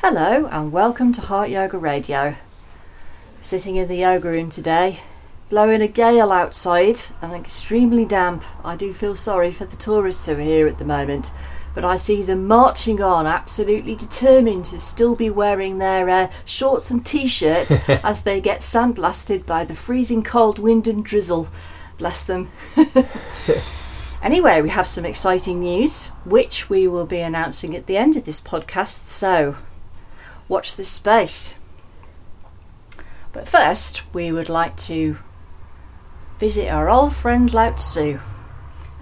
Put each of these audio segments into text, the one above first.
Hello and welcome to Heart Yoga Radio. Sitting in the yoga room today, blowing a gale outside and extremely damp. I do feel sorry for the tourists who are here at the moment, but I see them marching on, absolutely determined to still be wearing their uh, shorts and t shirts as they get sandblasted by the freezing cold wind and drizzle. Bless them. anyway, we have some exciting news, which we will be announcing at the end of this podcast, so watch this space. But first, we would like to visit our old friend Lao Tzu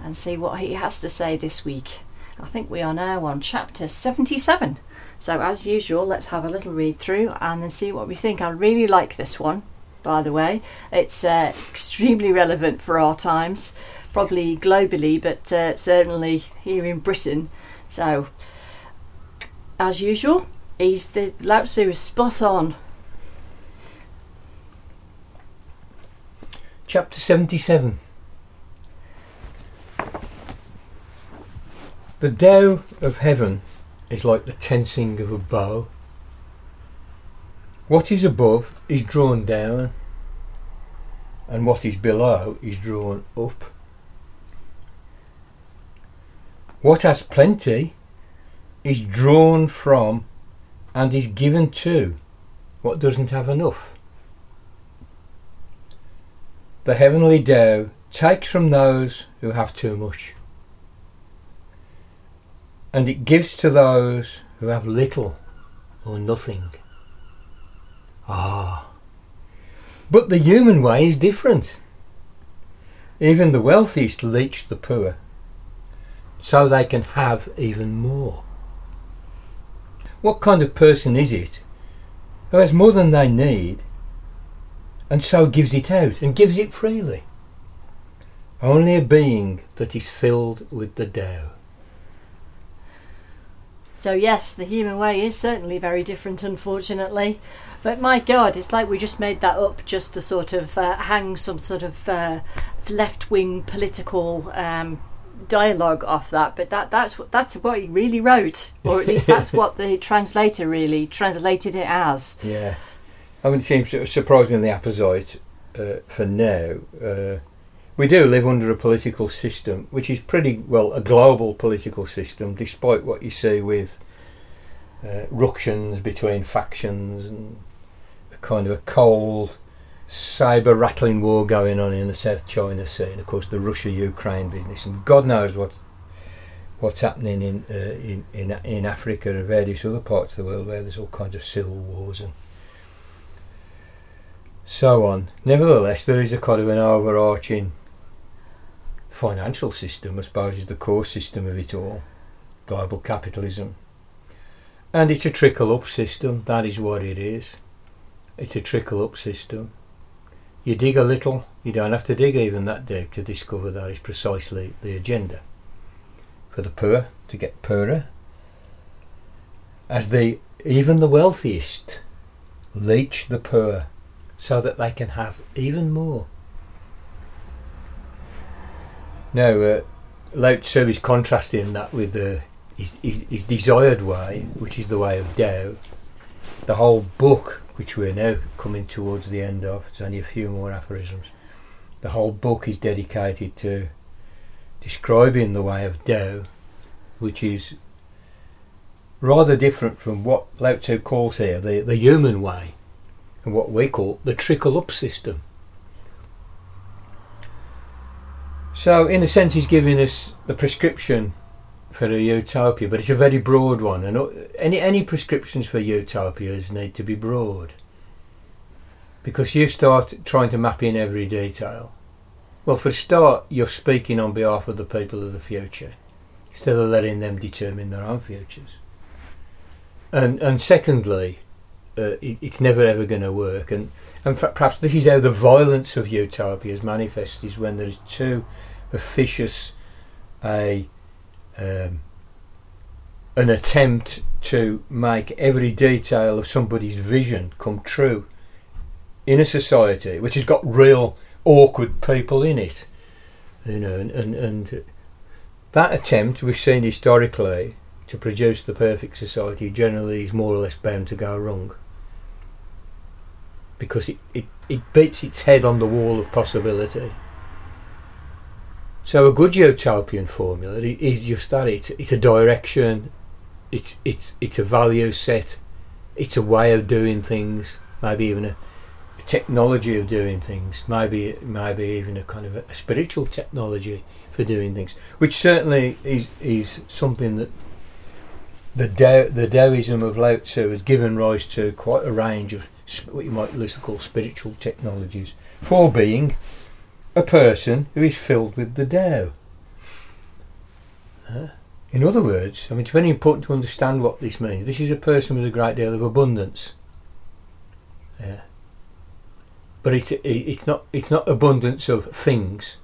and see what he has to say this week. I think we are now on chapter 77. So, as usual, let's have a little read through and then see what we think. I really like this one, by the way. It's uh, extremely relevant for our times, probably globally, but uh, certainly here in Britain. So, as usual, he's the Lao is spot on. Chapter 77 The Tao of heaven is like the tensing of a bow. What is above is drawn down, and what is below is drawn up. What has plenty is drawn from and is given to what doesn't have enough. The heavenly Tao takes from those who have too much, and it gives to those who have little or nothing. Ah, but the human way is different. Even the wealthiest leech the poor, so they can have even more. What kind of person is it who has more than they need and so gives it out and gives it freely? Only a being that is filled with the Tao. So, yes, the human way is certainly very different, unfortunately. But my God, it's like we just made that up just to sort of uh, hang some sort of uh, left wing political um, dialogue off that, but that that's what that's what he really wrote, or at least that's what the translator really translated it as. Yeah, I mean, it seems surprisingly apposite uh, for now. Uh, we do live under a political system which is pretty well a global political system, despite what you see with uh, ructions between factions and a kind of a cold saber rattling war going on in the South China Sea, and of course the Russia-Ukraine business, and God knows what what's happening in uh, in, in in Africa and various other parts of the world where there's all kinds of civil wars and so on. Nevertheless, there is a kind of an overarching financial system, I suppose, is the core system of it all. Global capitalism. And it's a trickle up system, that is what it is. It's a trickle up system. You dig a little, you don't have to dig even that deep to discover that is precisely the agenda. For the poor to get poorer, as the even the wealthiest leech the poor so that they can have even more. Now, uh, Lao Tzu is contrasting that with the, his, his, his desired way, which is the way of Tao. The whole book which we're now coming towards the end of. There's only a few more aphorisms. The whole book is dedicated to describing the way of Tao, which is rather different from what Lao Tzu calls here the, the human way and what we call the trickle up system. So, in a sense, he's giving us the prescription for a utopia, but it's a very broad one, and any any prescriptions for utopias need to be broad because you start trying to map in every detail. Well, for a start, you're speaking on behalf of the people of the future instead of letting them determine their own futures. And and secondly, uh, it, it's never ever going to work. And and perhaps this is how the violence of utopias manifests: is when there is too officious a um, an attempt to make every detail of somebody's vision come true in a society which has got real awkward people in it, you know, and, and, and that attempt we've seen historically to produce the perfect society generally is more or less bound to go wrong because it, it, it beats its head on the wall of possibility. So a good utopian formula is just that it's, it's a direction, it's, it's, it's a value set, it's a way of doing things, maybe even a, technology of doing things, maybe maybe even a kind of a, a spiritual technology for doing things, which certainly is, is something that the Tao, the Taoism of Lao Tzu has given rise to quite a range of what you might loosely call spiritual technologies for being a person who is filled with the Tao. In other words, I mean, it's very important to understand what this means. This is a person with a great deal of abundance. Yeah. But it's it's not it's not abundance of things,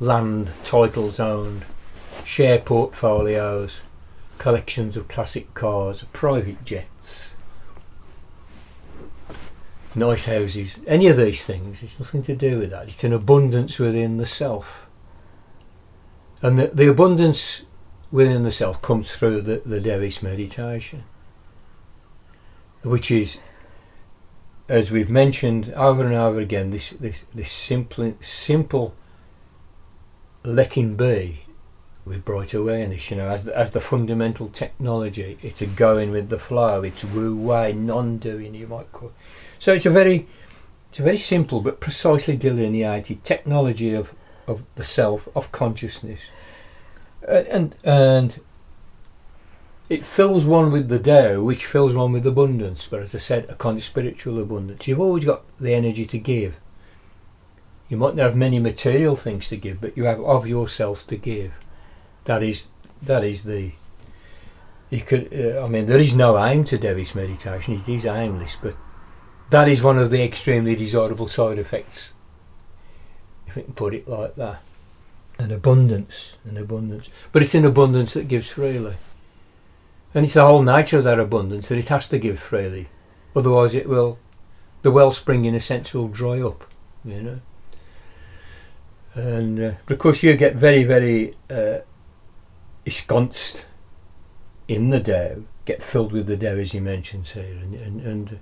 land, titles owned, share portfolios, collections of classic cars, private jets, nice houses, any of these things. It's nothing to do with that. It's an abundance within the self. And the, the abundance within the self comes through the, the Taoist meditation, which is, as we've mentioned over and over again, this, this, this simple, simple letting be with bright awareness, you know, as the, as the fundamental technology. It's a going with the flow. It's wu wei, non-doing, you might call. It. So it's a very, it's a very simple but precisely delineated technology of of the self, of consciousness, and and it fills one with the Tao, which fills one with abundance. But as I said, a kind of spiritual abundance. You've always got the energy to give. You might not have many material things to give, but you have of yourself to give. That is that is the. You could. Uh, I mean, there is no aim to Devi's meditation. It is aimless, but that is one of the extremely desirable side effects, if we can put it like that. An abundance, an abundance, but it's an abundance that gives freely, and it's the whole nature of that abundance that it has to give freely, otherwise it will, the wellspring in a sense will dry up, you know. And uh, because you get very, very uh, ensconced in the Tao, get filled with the Tao as he mentions here, and, and, and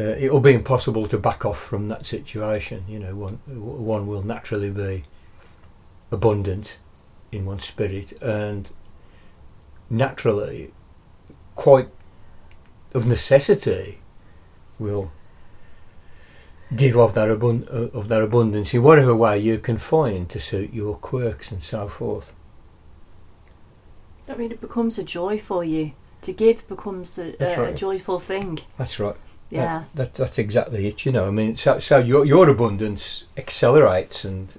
uh, it will be impossible to back off from that situation. You know, one one will naturally be abundant in one's spirit, and naturally, quite of necessity, will give of that abund- of that abundance in whatever way you can find to suit your quirks and so forth. I mean, it becomes a joy for you. To give becomes a, a, right. a joyful thing. That's right. Yeah. That, that, that's exactly it, you know. I mean, so, so your, your abundance accelerates and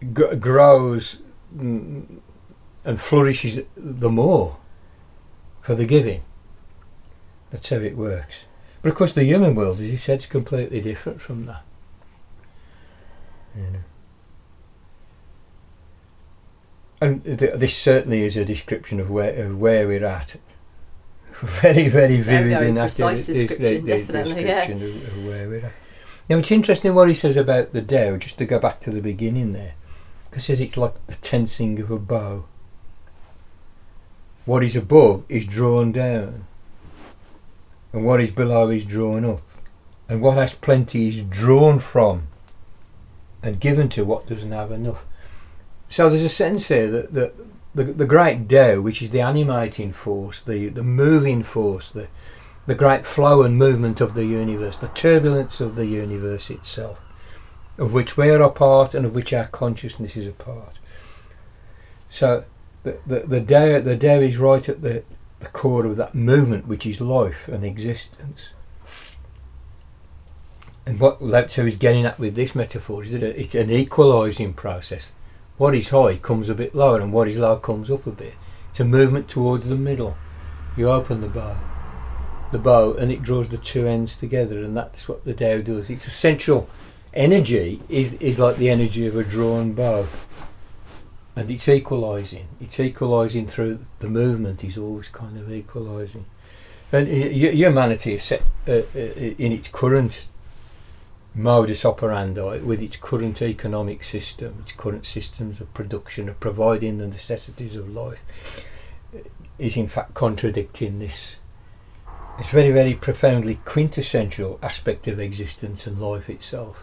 g- grows and flourishes the more for the giving. That's how it works. But of course, the human world, as he said, is completely different from that. You know. And th- this certainly is a description of where of where we're at very, very vivid very, and accurate description, the, the description yeah. of, of, where we're at. Now, it's interesting what he says about the Tao, just to go back to the beginning there. Because he says it's like the tensing of a bow. What is above is drawn down, and what is below is drawn up. And what has plenty is drawn from and given to what doesn't have enough. So there's a sense here that, that the, the great Tao, which is the animating force, the, the moving force, the, the great flow and movement of the universe, the turbulence of the universe itself, of which we are a part and of which our consciousness is a part. So the, the, the, the is right at the, the core of that movement, which is life and existence. And what Lao Tzu is getting at with this metaphor is that it's an equalising process what is high comes a bit lower and what is low comes up a bit. It's a movement towards the middle. You open the bow, the bow, and it draws the two ends together, and that's what the Tao does. Its essential energy is, is like the energy of a drawn bow, and it's equalising. It's equalising through the movement. Is always kind of equalising, and humanity is set uh, uh, in its current modus operandi with its current economic system, its current systems of production, of providing the necessities of life, is in fact contradicting this. It's very, very profoundly quintessential aspect of existence and life itself.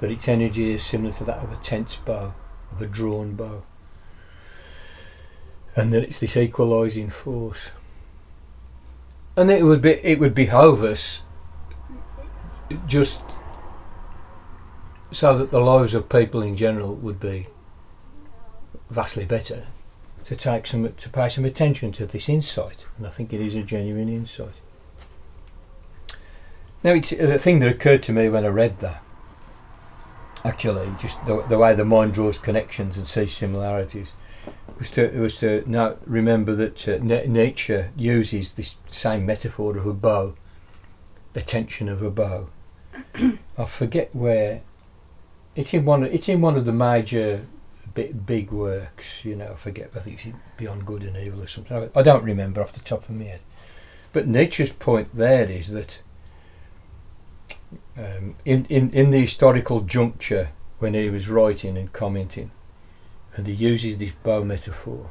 That its energy is similar to that of a tense bow, of a drawn bow. And that it's this equalising force. And it would be it would behove us just so that the lives of people in general would be vastly better to take some to pay some attention to this insight. And I think it is a genuine insight. Now it's the thing that occurred to me when I read that actually just the, the way the mind draws connections and sees similarities was to was to now remember that uh, na- Nietzsche uses this same metaphor of a bow the tension of a bow. I forget where it's in one. It's in one of the major big, big works. You know, I forget. I think it's Beyond Good and Evil or something. I don't remember off the top of my head. But Nietzsche's point there is that um, in, in in the historical juncture when he was writing and commenting, and he uses this bow metaphor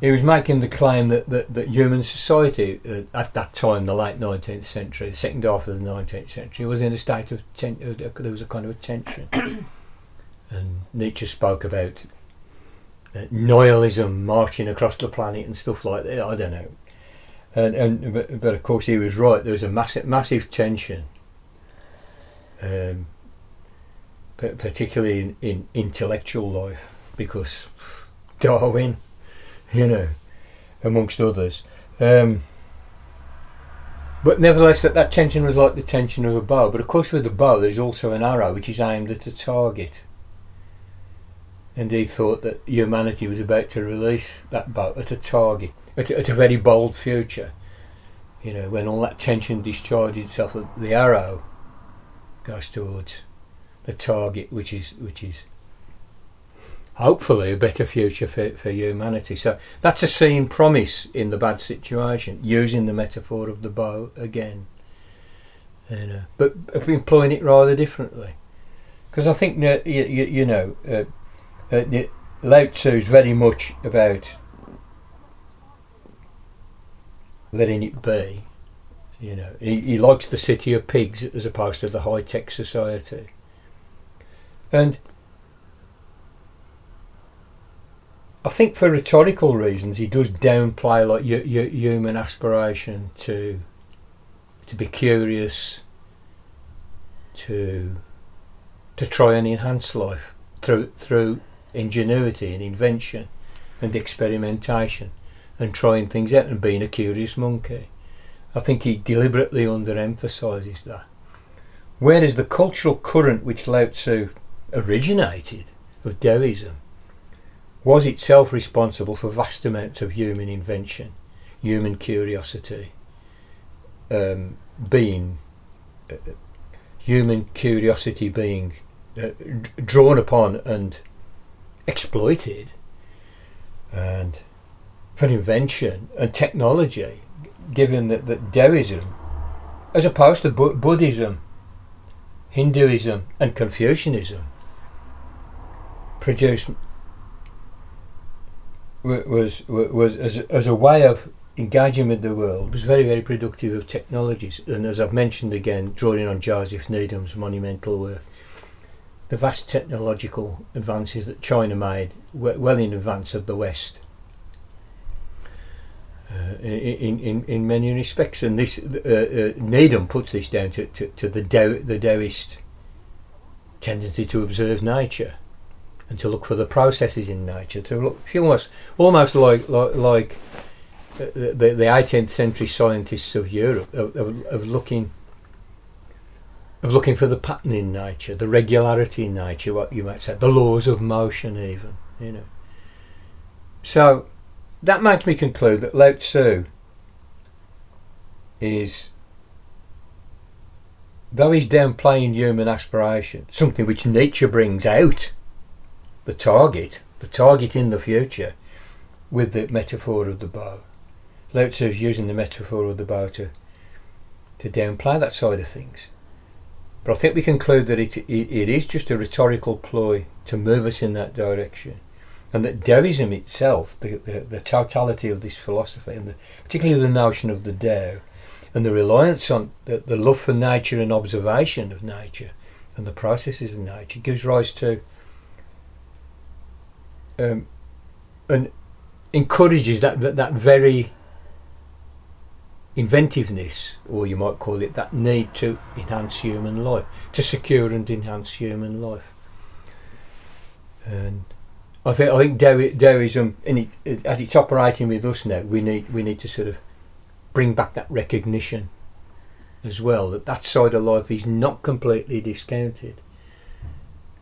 he was making the claim that, that, that human society uh, at that time, the late 19th century, the second half of the 19th century, was in a state of ten- uh, there was a kind of a tension. and Nietzsche spoke about uh, nihilism marching across the planet and stuff like that. I don't know. And, and but, but of course he was right. There was a massive massive tension, um, particularly in, in intellectual life, because Darwin you know, amongst others. Um, but nevertheless, that, that tension was like the tension of a bow. But of course, with the bow, there's also an arrow which is aimed at a target. And he thought that humanity was about to release that bow at a target, at, at a very bold future. You know, when all that tension discharges itself, the arrow goes towards the target, which is which is hopefully a better future for, for humanity. So that's a seen promise in the bad situation, using the metaphor of the bow again. You know, but employing it rather differently. Because I think you, you, you know, uh, uh, Lao Tzu is very much about letting it be. You know, he, he likes the city of pigs as opposed to the high tech society. And I think for rhetorical reasons, he does downplay like y- y- human aspiration to to be curious, to to try and enhance life through through ingenuity and invention and experimentation and trying things out and being a curious monkey. I think he deliberately underemphasises that. Whereas the cultural current which Lao Tzu originated of Taoism was itself responsible for vast amounts of human invention, human curiosity, um, being uh, human curiosity being uh, drawn upon and exploited, and for invention and technology, given that, that Taoism, as opposed to Bu- Buddhism, Hinduism, and Confucianism, produced was was as as a way of engaging with the world was very very productive of technologies. And as I've mentioned again drawing on Joseph Needham's monumental work the vast technological advances that China made were well in advance of the West. Uh, in, in, in many respects. And this uh, uh, Needham puts this down to, to, to the, Tao, the Taoist tendency to observe nature and to look for the processes in nature, to look almost almost like like, like uh, the, the 18th century scientists of Europe of, of, of, looking of looking for the pattern in Nietzsche, the regularity in nature, what you might say, the laws of motion, even you know. So that makes me conclude that Lao Tzu is, though he's downplaying human aspiration, something which nature brings out the target, the target in the future, with the metaphor of the bow. Lao Tzu is using the metaphor of the bow to to downplay that side of things. But I think we conclude that it, it, it is just a rhetorical ploy to move us in that direction. And that Taoism itself, the, the, the totality of this philosophy, and the, particularly the notion of the Tao, and the reliance on the, the love for nature and observation of nature and the processes of nature, gives rise to um, and encourages that, that that very inventiveness, or you might call it that need to enhance human life, to secure and enhance human life. And I think I think Taoism, it, it, as it's operating with us now, we need we need to sort of bring back that recognition as well that that side of life is not completely discounted.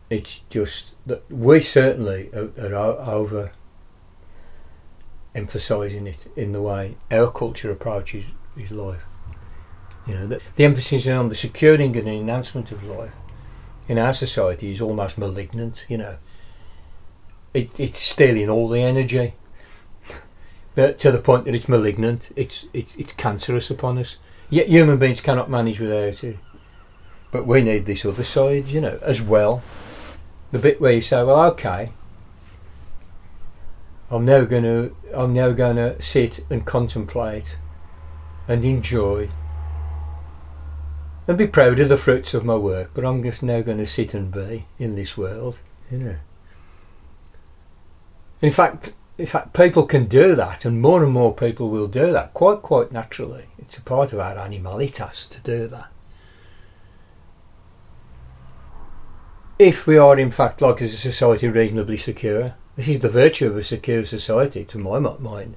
It's just that we certainly are, are over emphasising it in the way our culture approaches his life. You know, the, the emphasis on the securing and enhancement of life in our society is almost malignant. You know, it, it's stealing all the energy to the point that it's malignant. It's it's it's cancerous upon us. Yet human beings cannot manage without it. But we need this other side, you know, as well. The bit where you say, well, okay, I'm now going to I'm now going to sit and contemplate and enjoy and be proud of the fruits of my work, but I'm just now going to sit and be in this world, you know. In fact, in fact, people can do that, and more and more people will do that quite, quite naturally. It's a part of our animalitas to do that. If we are, in fact, like as a society, reasonably secure, this is the virtue of a secure society, to my mind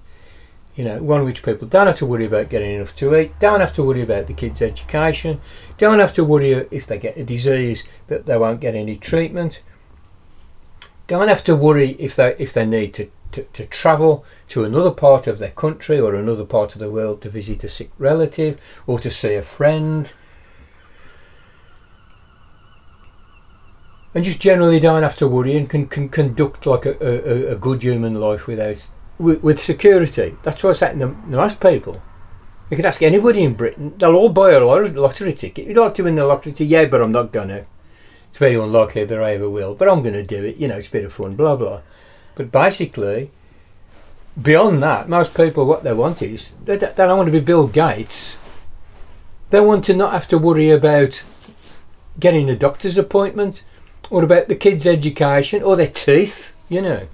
you know, one which people don't have to worry about getting enough to eat, don't have to worry about the kids' education, don't have to worry if they get a disease that they won't get any treatment, don't have to worry if they if they need to, to, to travel to another part of their country or another part of the world to visit a sick relative or to see a friend. And just generally don't have to worry and can, can conduct like a, a, a good human life without with, with security. That's what's happening to most people. You could ask anybody in Britain, they'll all buy a lottery ticket. You'd like to win the lottery ticket? Yeah, but I'm not to. It's very unlikely that I ever will, but I'm to do it. You know, it's a bit of fun, blah, blah. But basically, beyond that, most people, what they want is, they, they don't want to be Bill Gates. They want to not have to worry about getting a doctor's appointment or about the kids' education or their teeth, you know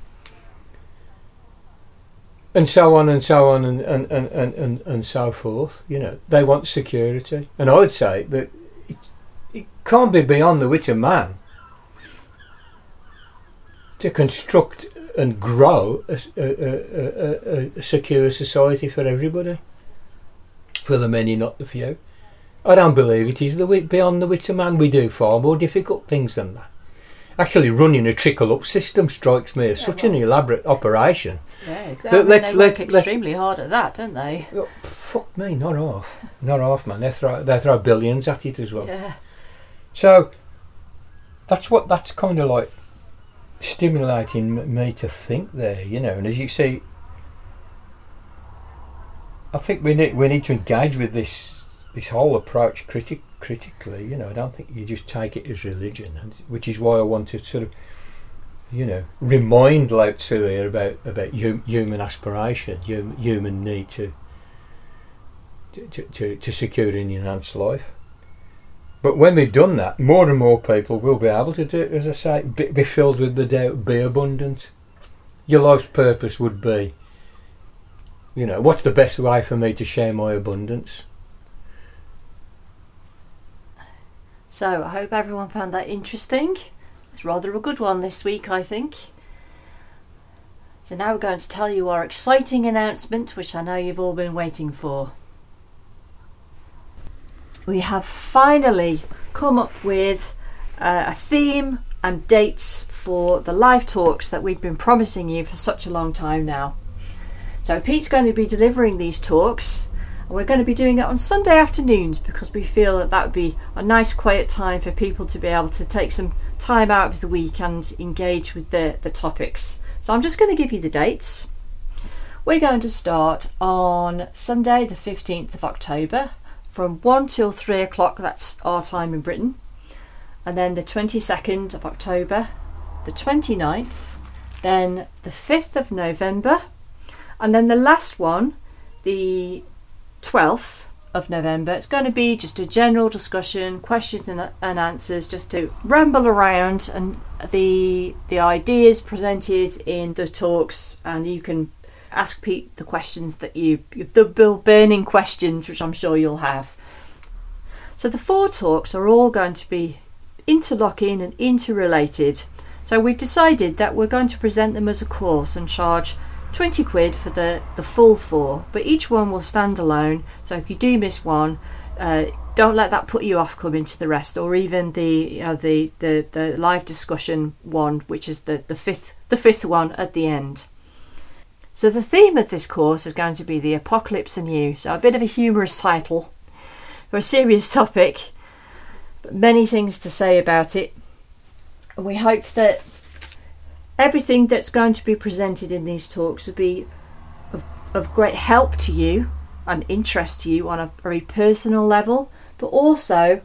and so on and so on and, and, and, and, and, and so forth. You know, they want security. And I would say that it, it can't be beyond the wit of man to construct and grow a, a, a, a, secure society for everybody, for the many, not the few. I don't believe it is the wit beyond the wit of man. We do far more difficult things than that. Actually, running a trickle up system strikes me as yeah, such well, an elaborate operation yeah, exactly. But let's, they work let's, extremely let's, hard at that, don't they? Oh, fuck me, not off, not off, man. They throw they throw billions at it as well. Yeah. So that's what that's kind of like stimulating me to think there, you know. And as you see, I think we need we need to engage with this this whole approach critic critically. You know, I don't think you just take it as religion, and, which is why I want to sort of you know, remind Lao Tzu here about about hum, human aspiration, hum, human need to to, to, to secure an enhanced life. But when we've done that, more and more people will be able to do it, as I say, be, be filled with the Tao, be abundant. Your life's purpose would be, you know, what's the best way for me to share my abundance? So I hope everyone found that interesting. It's rather a good one this week, I think. So now we're going to tell you our exciting announcement, which I know you've all been waiting for. We have finally come up with uh, a theme and dates for the live talks that we've been promising you for such a long time now. So Pete's going to be delivering these talks and we're going to be doing it on Sunday afternoons because we feel that that would be a nice quiet time for people to be able to take some time out of the week and engage with the, the topics. So I'm just going to give you the dates. We're going to start on Sunday, the 15th of October from 1 till 3 o'clock, that's our time in Britain. And then the 22nd of October, the 29th, then the 5th of November, and then the last one, the 12th of November. It's going to be just a general discussion, questions and, and answers, just to ramble around and the the ideas presented in the talks, and you can ask Pete the questions that you the burning questions, which I'm sure you'll have. So the four talks are all going to be interlocking and interrelated. So we've decided that we're going to present them as a course and charge 20 quid for the, the full four, but each one will stand alone. So if you do miss one, uh, don't let that put you off coming to the rest, or even the you know, the, the the live discussion one, which is the, the fifth the fifth one at the end. So the theme of this course is going to be the apocalypse you. So a bit of a humorous title for a serious topic, but many things to say about it. We hope that everything that's going to be presented in these talks will be of, of great help to you and interest to you on a very personal level, but also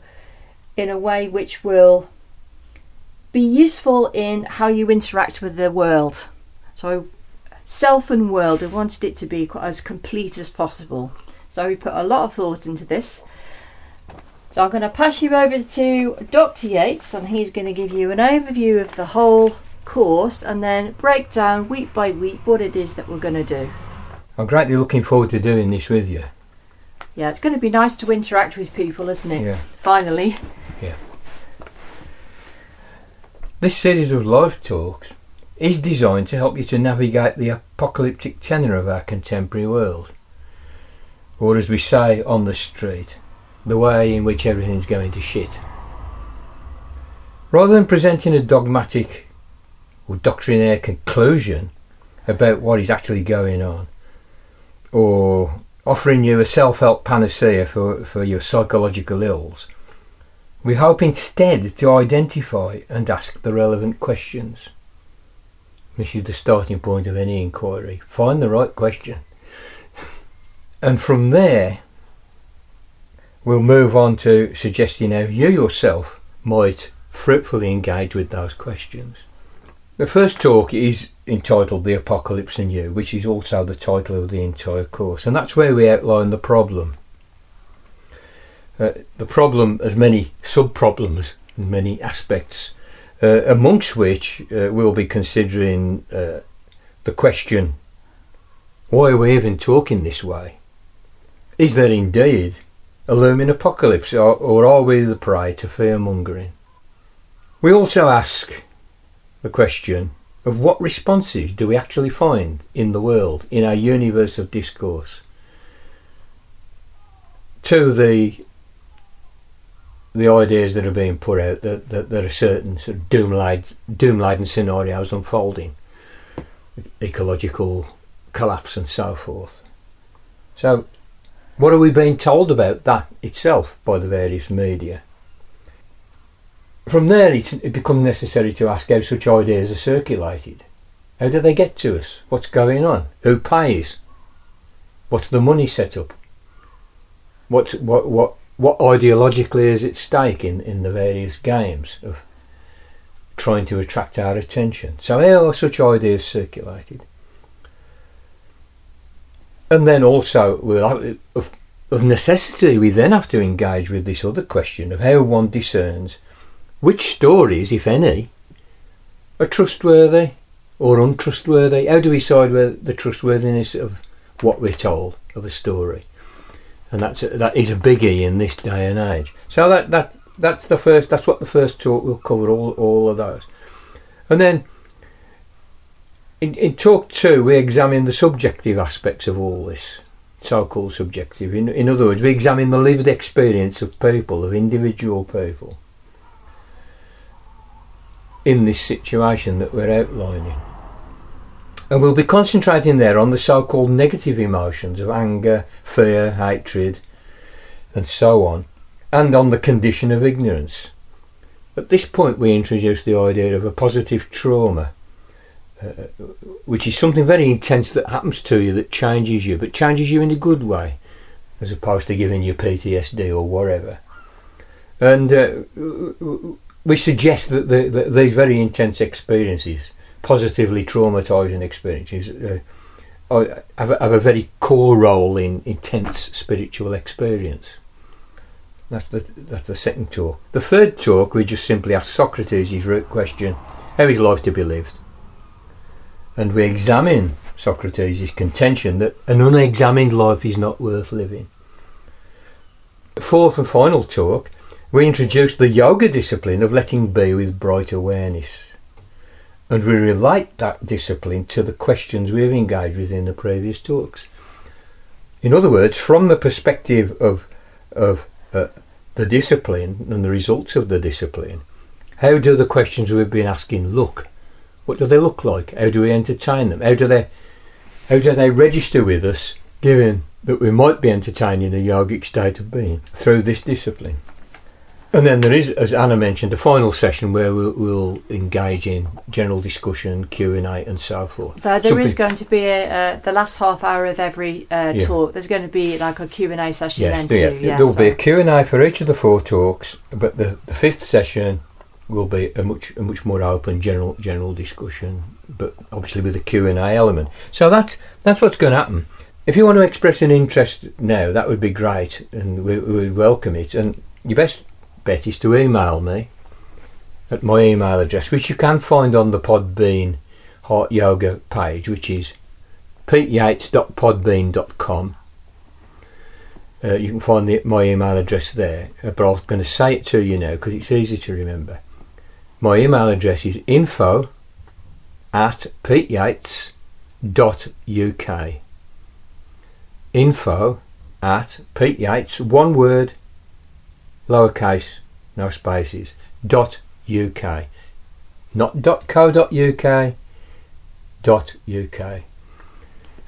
in a way which will be useful in how you interact with the world. So self and world, we wanted it to be as complete as possible. So we put a lot of thought into this. So I'm going to pass you over to Dr. Yates and he's going to give you an overview of the whole course and then break down week by week what it is that we're going to do. I'm greatly looking forward to doing this with you. Yeah, it's going to be nice to interact with people, isn't it? Yeah. Finally. Yeah. This series of life talks is designed to help you to navigate the apocalyptic tenor of our contemporary world. Or, as we say on the street, the way in which everything's going to shit. Rather than presenting a dogmatic or doctrinaire conclusion about what is actually going on, or offering you a self help panacea for, for your psychological ills, we hope instead to identify and ask the relevant questions. This is the starting point of any inquiry. Find the right question. and from there, we'll move on to suggesting how you yourself might fruitfully engage with those questions. The first talk is entitled The Apocalypse and You, which is also the title of the entire course, and that's where we outline the problem. Uh, the problem has many sub problems and many aspects uh, amongst which uh, we'll be considering uh, the question why are we even talking this way? Is there indeed a looming apocalypse, or, or are we the prey to fear mongering? We also ask the question of what responses do we actually find in the world, in our universe of discourse, to the the ideas that are being put out that, that there are certain sort of doom laden scenarios unfolding, ecological collapse and so forth. So, what are we being told about that itself by the various media? From there, it becomes necessary to ask how such ideas are circulated. How do they get to us? What's going on? Who pays? What's the money set up? What's what what what ideologically is at stake in, in the various games of trying to attract our attention. So how are such ideas circulated? And then also, of, of necessity, we then have to engage with this other question of how one discerns which stories, if any, are trustworthy or untrustworthy. How do we decide whether the trustworthiness of what we're told of a story? and that's a, that is a biggie in this day and age. So that that that's the first. That's what the first talk will cover. All all of those, and then in, in talk two we examine the subjective aspects of all this, so-called subjective. In in other words, we examine the lived experience of people, of individual people, in this situation that we're outlining. And we'll be concentrating there on the so called negative emotions of anger, fear, hatred, and so on, and on the condition of ignorance. At this point, we introduce the idea of a positive trauma, uh, which is something very intense that happens to you that changes you, but changes you in a good way. as opposed to giving you PTSD or whatever. And uh, we suggest that, the, that these very intense experiences, positively traumatising experiences, uh, have, a, have a very core role in intense spiritual experience. That's the that's the second talk. The third talk, we just simply ask Socrates his root question: How is life to be lived? And we examine Socrates' contention that an unexamined life is not worth living. Fourth and final talk, we introduce the yoga discipline of letting be with bright awareness. And we relate that discipline to the questions we've engaged with in the previous talks. In other words, from the perspective of, of uh, the discipline and the results of the discipline, how do the questions we've been asking look? What do they look like? How do we entertain them? How do they, how do they register with us, given that we might be entertaining a yogic state of being through this discipline? And then there is, as Anna mentioned, a final session where we'll, we'll engage in general discussion, Q and A, and so forth. There, there is going to be a, uh, the last half hour of every uh, yeah. talk. There's going to be like a Q and A session yes, then yeah. too. Yeah, there'll so. be a Q and A for each of the four talks, but the, the fifth session will be a much a much more open general general discussion, but obviously with a Q and A element. So that's that's what's going to happen. If you want to express an interest now, that would be great, and we, we would welcome it. And your best bet is to email me at my email address, which you can find on the Podbean Heart Yoga page, which is peteyates.podbean.com. Uh, you can find the, my email address there, uh, but I'm going to say it to you now because it's easy to remember. My email address is info at peteyates.uk. Info at peteyates, one word, lowercase, no spaces, dot uk. Not dot co dot uk, dot uk.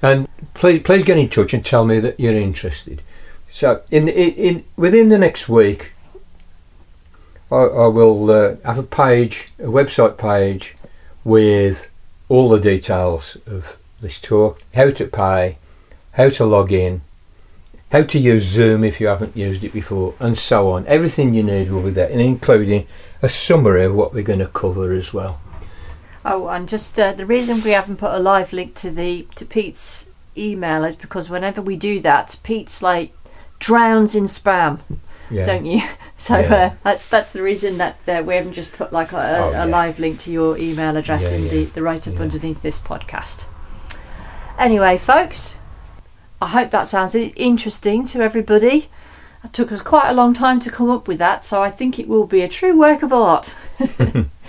And please, please get in touch and tell me that you're interested. So, in, in, in within the next week, I, I will uh, have a page, a website page, with all the details of this talk, how to pay, how to log in, how to use Zoom if you haven't used it before, and so on. Everything you need will be there, and including a summary of what we're going to cover as well. Oh, and just uh, the reason we haven't put a live link to the to Pete's email is because whenever we do that, Pete's like drowns in spam, yeah. don't you? So yeah. uh, that's that's the reason that uh, we haven't just put like a, oh, a live link to your email address in the the write up underneath this podcast. Anyway, folks, I hope that sounds interesting to everybody. It took us quite a long time to come up with that, so I think it will be a true work of art.